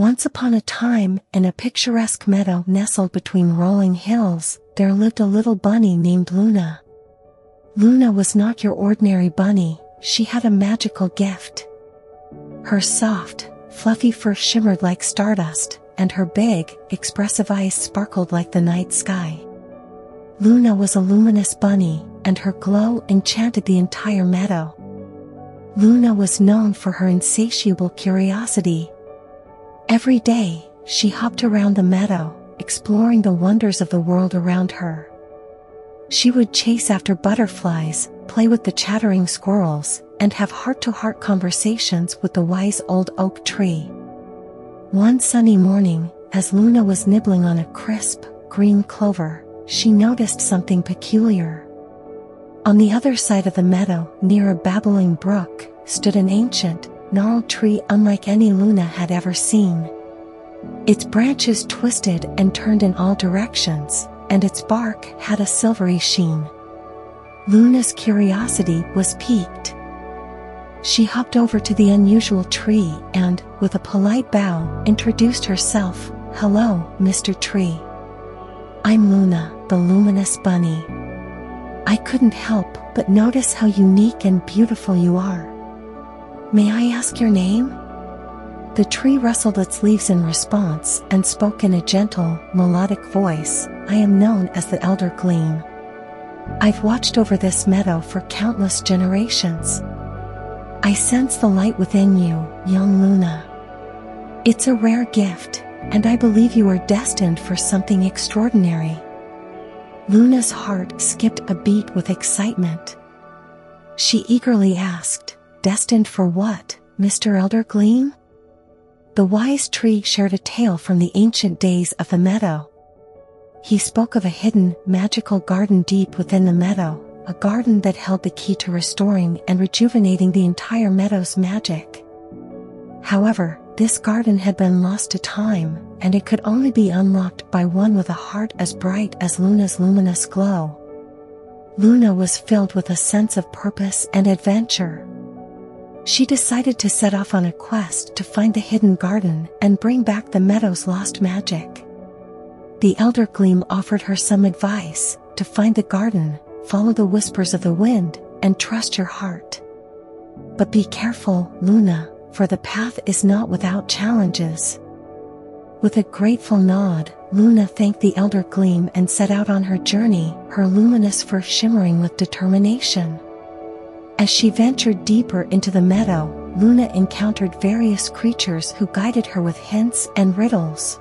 Once upon a time, in a picturesque meadow nestled between rolling hills, there lived a little bunny named Luna. Luna was not your ordinary bunny, she had a magical gift. Her soft, fluffy fur shimmered like stardust, and her big, expressive eyes sparkled like the night sky. Luna was a luminous bunny, and her glow enchanted the entire meadow. Luna was known for her insatiable curiosity. Every day, she hopped around the meadow, exploring the wonders of the world around her. She would chase after butterflies, play with the chattering squirrels, and have heart-to-heart conversations with the wise old oak tree. One sunny morning, as Luna was nibbling on a crisp, green clover, she noticed something peculiar. On the other side of the meadow, near a babbling brook, stood an ancient, gnarled tree unlike any Luna had ever seen. Its branches twisted and turned in all directions, and its bark had a silvery sheen. Luna's curiosity was piqued. She hopped over to the unusual tree and, with a polite bow, introduced herself. Hello, Mr. Tree. I'm Luna, the luminous bunny. I couldn't help but notice how unique and beautiful you are. May I ask your name? The tree rustled its leaves in response and spoke in a gentle, melodic voice. I am known as the Elder Gleam. I've watched over this meadow for countless generations. I sense the light within you, young Luna. It's a rare gift, and I believe you are destined for something extraordinary. Luna's heart skipped a beat with excitement. She eagerly asked, Destined for what, Mr. Elder Gleam? The wise tree shared a tale from the ancient days of the meadow. He spoke of a hidden, magical garden deep within the meadow, a garden that held the key to restoring and rejuvenating the entire meadow's magic. However, this garden had been lost to time, and it could only be unlocked by one with a heart as bright as Luna's luminous glow. Luna was filled with a sense of purpose and adventure. She decided to set off on a quest to find the hidden garden and bring back the meadow's lost magic. The Elder Gleam offered her some advice to find the garden, follow the whispers of the wind, and trust your heart. But be careful, Luna, for the path is not without challenges. With a grateful nod, Luna thanked the Elder Gleam and set out on her journey, her luminous fur shimmering with determination. As she ventured deeper into the meadow, Luna encountered various creatures who guided her with hints and riddles.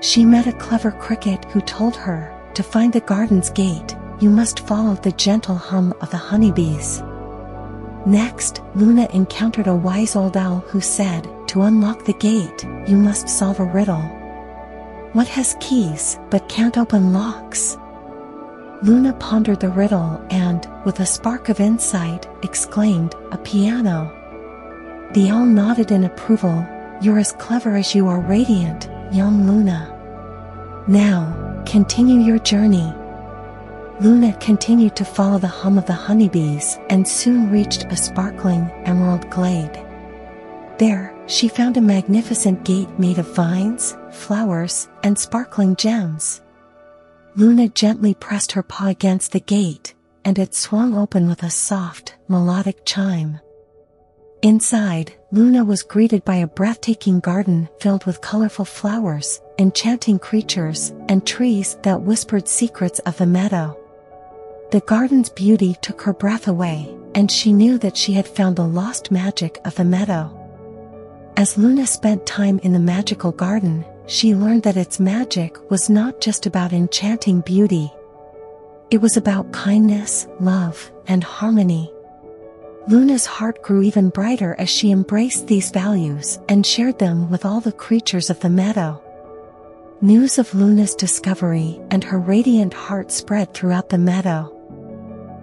She met a clever cricket who told her, to find the garden's gate, you must follow the gentle hum of the honeybees. Next, Luna encountered a wise old owl who said, To unlock the gate, you must solve a riddle. What has keys, but can't open locks? Luna pondered the riddle and, with a spark of insight, exclaimed, A piano. The owl nodded in approval, You're as clever as you are radiant, young Luna. Now, continue your journey. Luna continued to follow the hum of the honeybees and soon reached a sparkling emerald glade. There, she found a magnificent gate made of vines, flowers, and sparkling gems. Luna gently pressed her paw against the gate, and it swung open with a soft, melodic chime. Inside, Luna was greeted by a breathtaking garden filled with colorful flowers, enchanting creatures, and trees that whispered secrets of the meadow. The garden's beauty took her breath away, and she knew that she had found the lost magic of the meadow. As Luna spent time in the magical garden, she learned that its magic was not just about enchanting beauty. It was about kindness, love, and harmony. Luna's heart grew even brighter as she embraced these values and shared them with all the creatures of the meadow. News of Luna's discovery and her radiant heart spread throughout the meadow.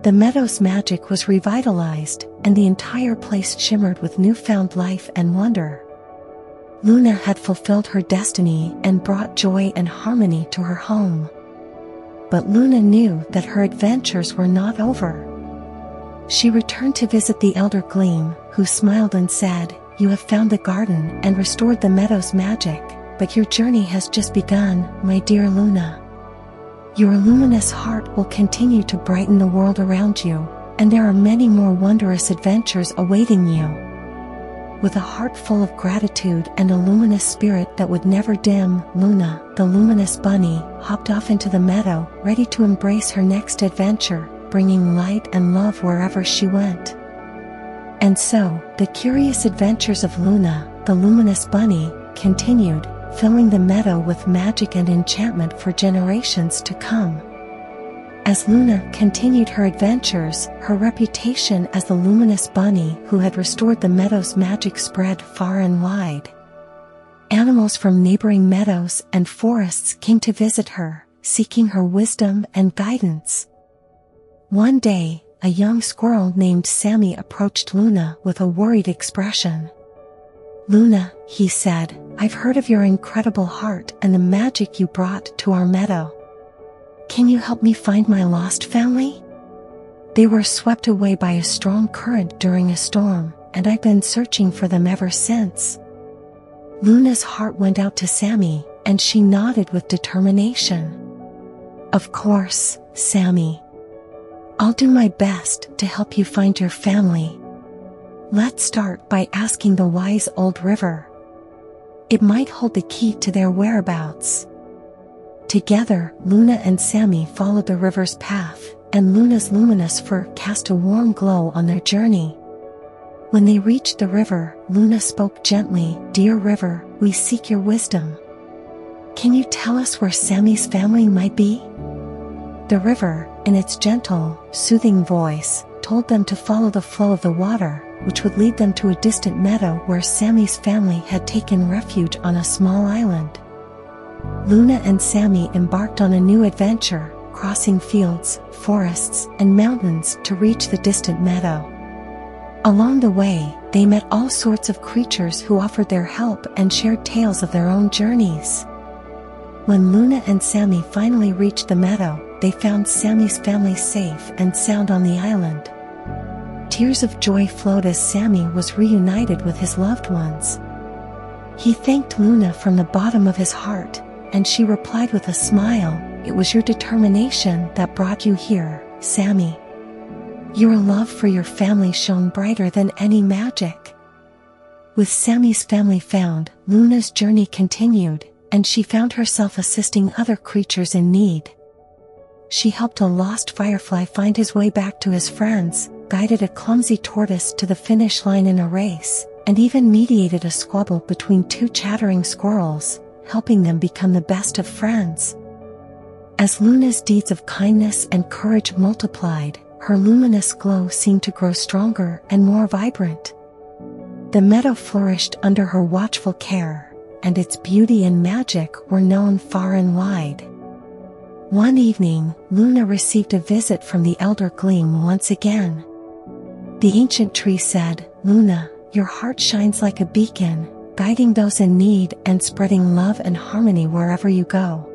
The meadow's magic was revitalized, and the entire place shimmered with newfound life and wonder. Luna had fulfilled her destiny and brought joy and harmony to her home. But Luna knew that her adventures were not over. She returned to visit the Elder Gleam, who smiled and said, you have found the garden and restored the meadow's magic, but your journey has just begun, my dear Luna. Your luminous heart will continue to brighten the world around you, and there are many more wondrous adventures awaiting you. With a heart full of gratitude and a luminous spirit that would never dim, Luna, the luminous bunny, hopped off into the meadow, ready to embrace her next adventure, bringing light and love wherever she went. And so, the curious adventures of Luna, the luminous bunny, continued, filling the meadow with magic and enchantment for generations to come. As Luna continued her adventures, her reputation as the luminous bunny who had restored the meadow's magic spread far and wide. Animals from neighboring meadows and forests came to visit her, seeking her wisdom and guidance. One day, a young squirrel named Sammy approached Luna with a worried expression. Luna, he said, I've heard of your incredible heart and the magic you brought to our meadow. Can you help me find my lost family? They were swept away by a strong current during a storm, and I've been searching for them ever since. Luna's heart went out to Sammy, and she nodded with determination. Of course, Sammy. I'll do my best to help you find your family. Let's start by asking the wise old river. It might hold the key to their whereabouts. Together, Luna and Sammy followed the river's path, and Luna's luminous fur cast a warm glow on their journey. When they reached the river, Luna spoke gently, Dear river, we seek your wisdom. Can you tell us where Sammy's family might be? The river, in its gentle, soothing voice, told them to follow the flow of the water, which would lead them to a distant meadow where Sammy's family had taken refuge on a small island. Luna and Sammy embarked on a new adventure, crossing fields, forests, and mountains to reach the distant meadow. Along the way, they met all sorts of creatures who offered their help and shared tales of their own journeys. When Luna and Sammy finally reached the meadow, they found Sammy's family safe and sound on the island. Tears of joy flowed as Sammy was reunited with his loved ones. He thanked Luna from the bottom of his heart, and she replied with a smile, It was your determination that brought you here, Sammy. Your love for your family shone brighter than any magic. With Sammy's family found, Luna's journey continued, and she found herself assisting other creatures in need. She helped a lost firefly find his way back to his friends, guided a clumsy tortoise to the finish line in a race, and even mediated a squabble between two chattering squirrels, helping them become the best of friends. As Luna's deeds of kindness and courage multiplied, her luminous glow seemed to grow stronger and more vibrant. The meadow flourished under her watchful care, and its beauty and magic were known far and wide. One evening, Luna received a visit from the Elder Gleam once again. The ancient tree said, Luna, your heart shines like a beacon, guiding those in need and spreading love and harmony wherever you go.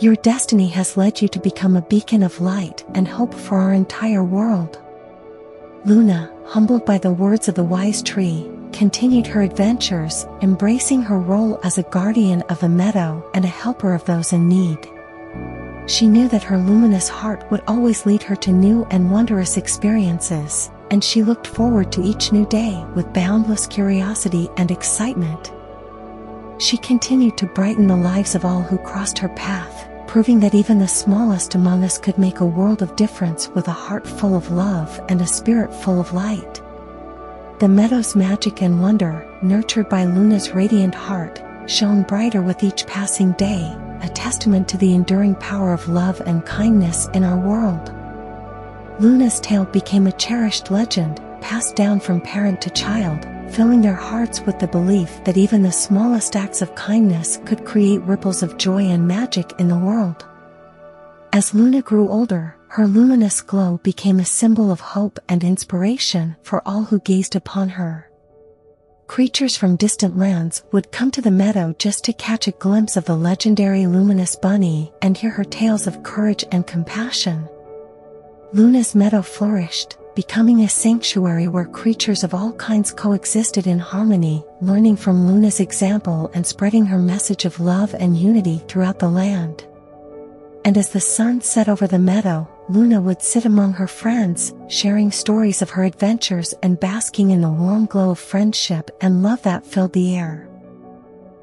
Your destiny has led you to become a beacon of light and hope for our entire world. Luna, humbled by the words of the wise tree, continued her adventures, embracing her role as a guardian of the meadow and a helper of those in need. She knew that her luminous heart would always lead her to new and wondrous experiences, and she looked forward to each new day with boundless curiosity and excitement. She continued to brighten the lives of all who crossed her path, proving that even the smallest among us could make a world of difference with a heart full of love and a spirit full of light. The meadow's magic and wonder, nurtured by Luna's radiant heart, shone brighter with each passing day, a testament to the enduring power of love and kindness in our world. Luna's tale became a cherished legend, passed down from parent to child, filling their hearts with the belief that even the smallest acts of kindness could create ripples of joy and magic in the world. As Luna grew older, her luminous glow became a symbol of hope and inspiration for all who gazed upon her creatures from distant lands would come to the meadow just to catch a glimpse of the legendary luminous bunny and hear her tales of courage and compassion. Luna's meadow flourished, becoming a sanctuary where creatures of all kinds coexisted in harmony, learning from Luna's example and spreading her message of love and unity throughout the land. And as the sun set over the meadow, Luna would sit among her friends, sharing stories of her adventures and basking in the warm glow of friendship and love that filled the air.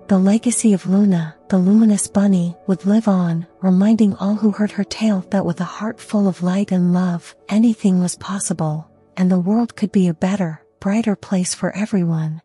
The legacy of Luna, the luminous bunny, would live on, reminding all who heard her tale that with a heart full of light and love, anything was possible, and the world could be a better, brighter place for everyone.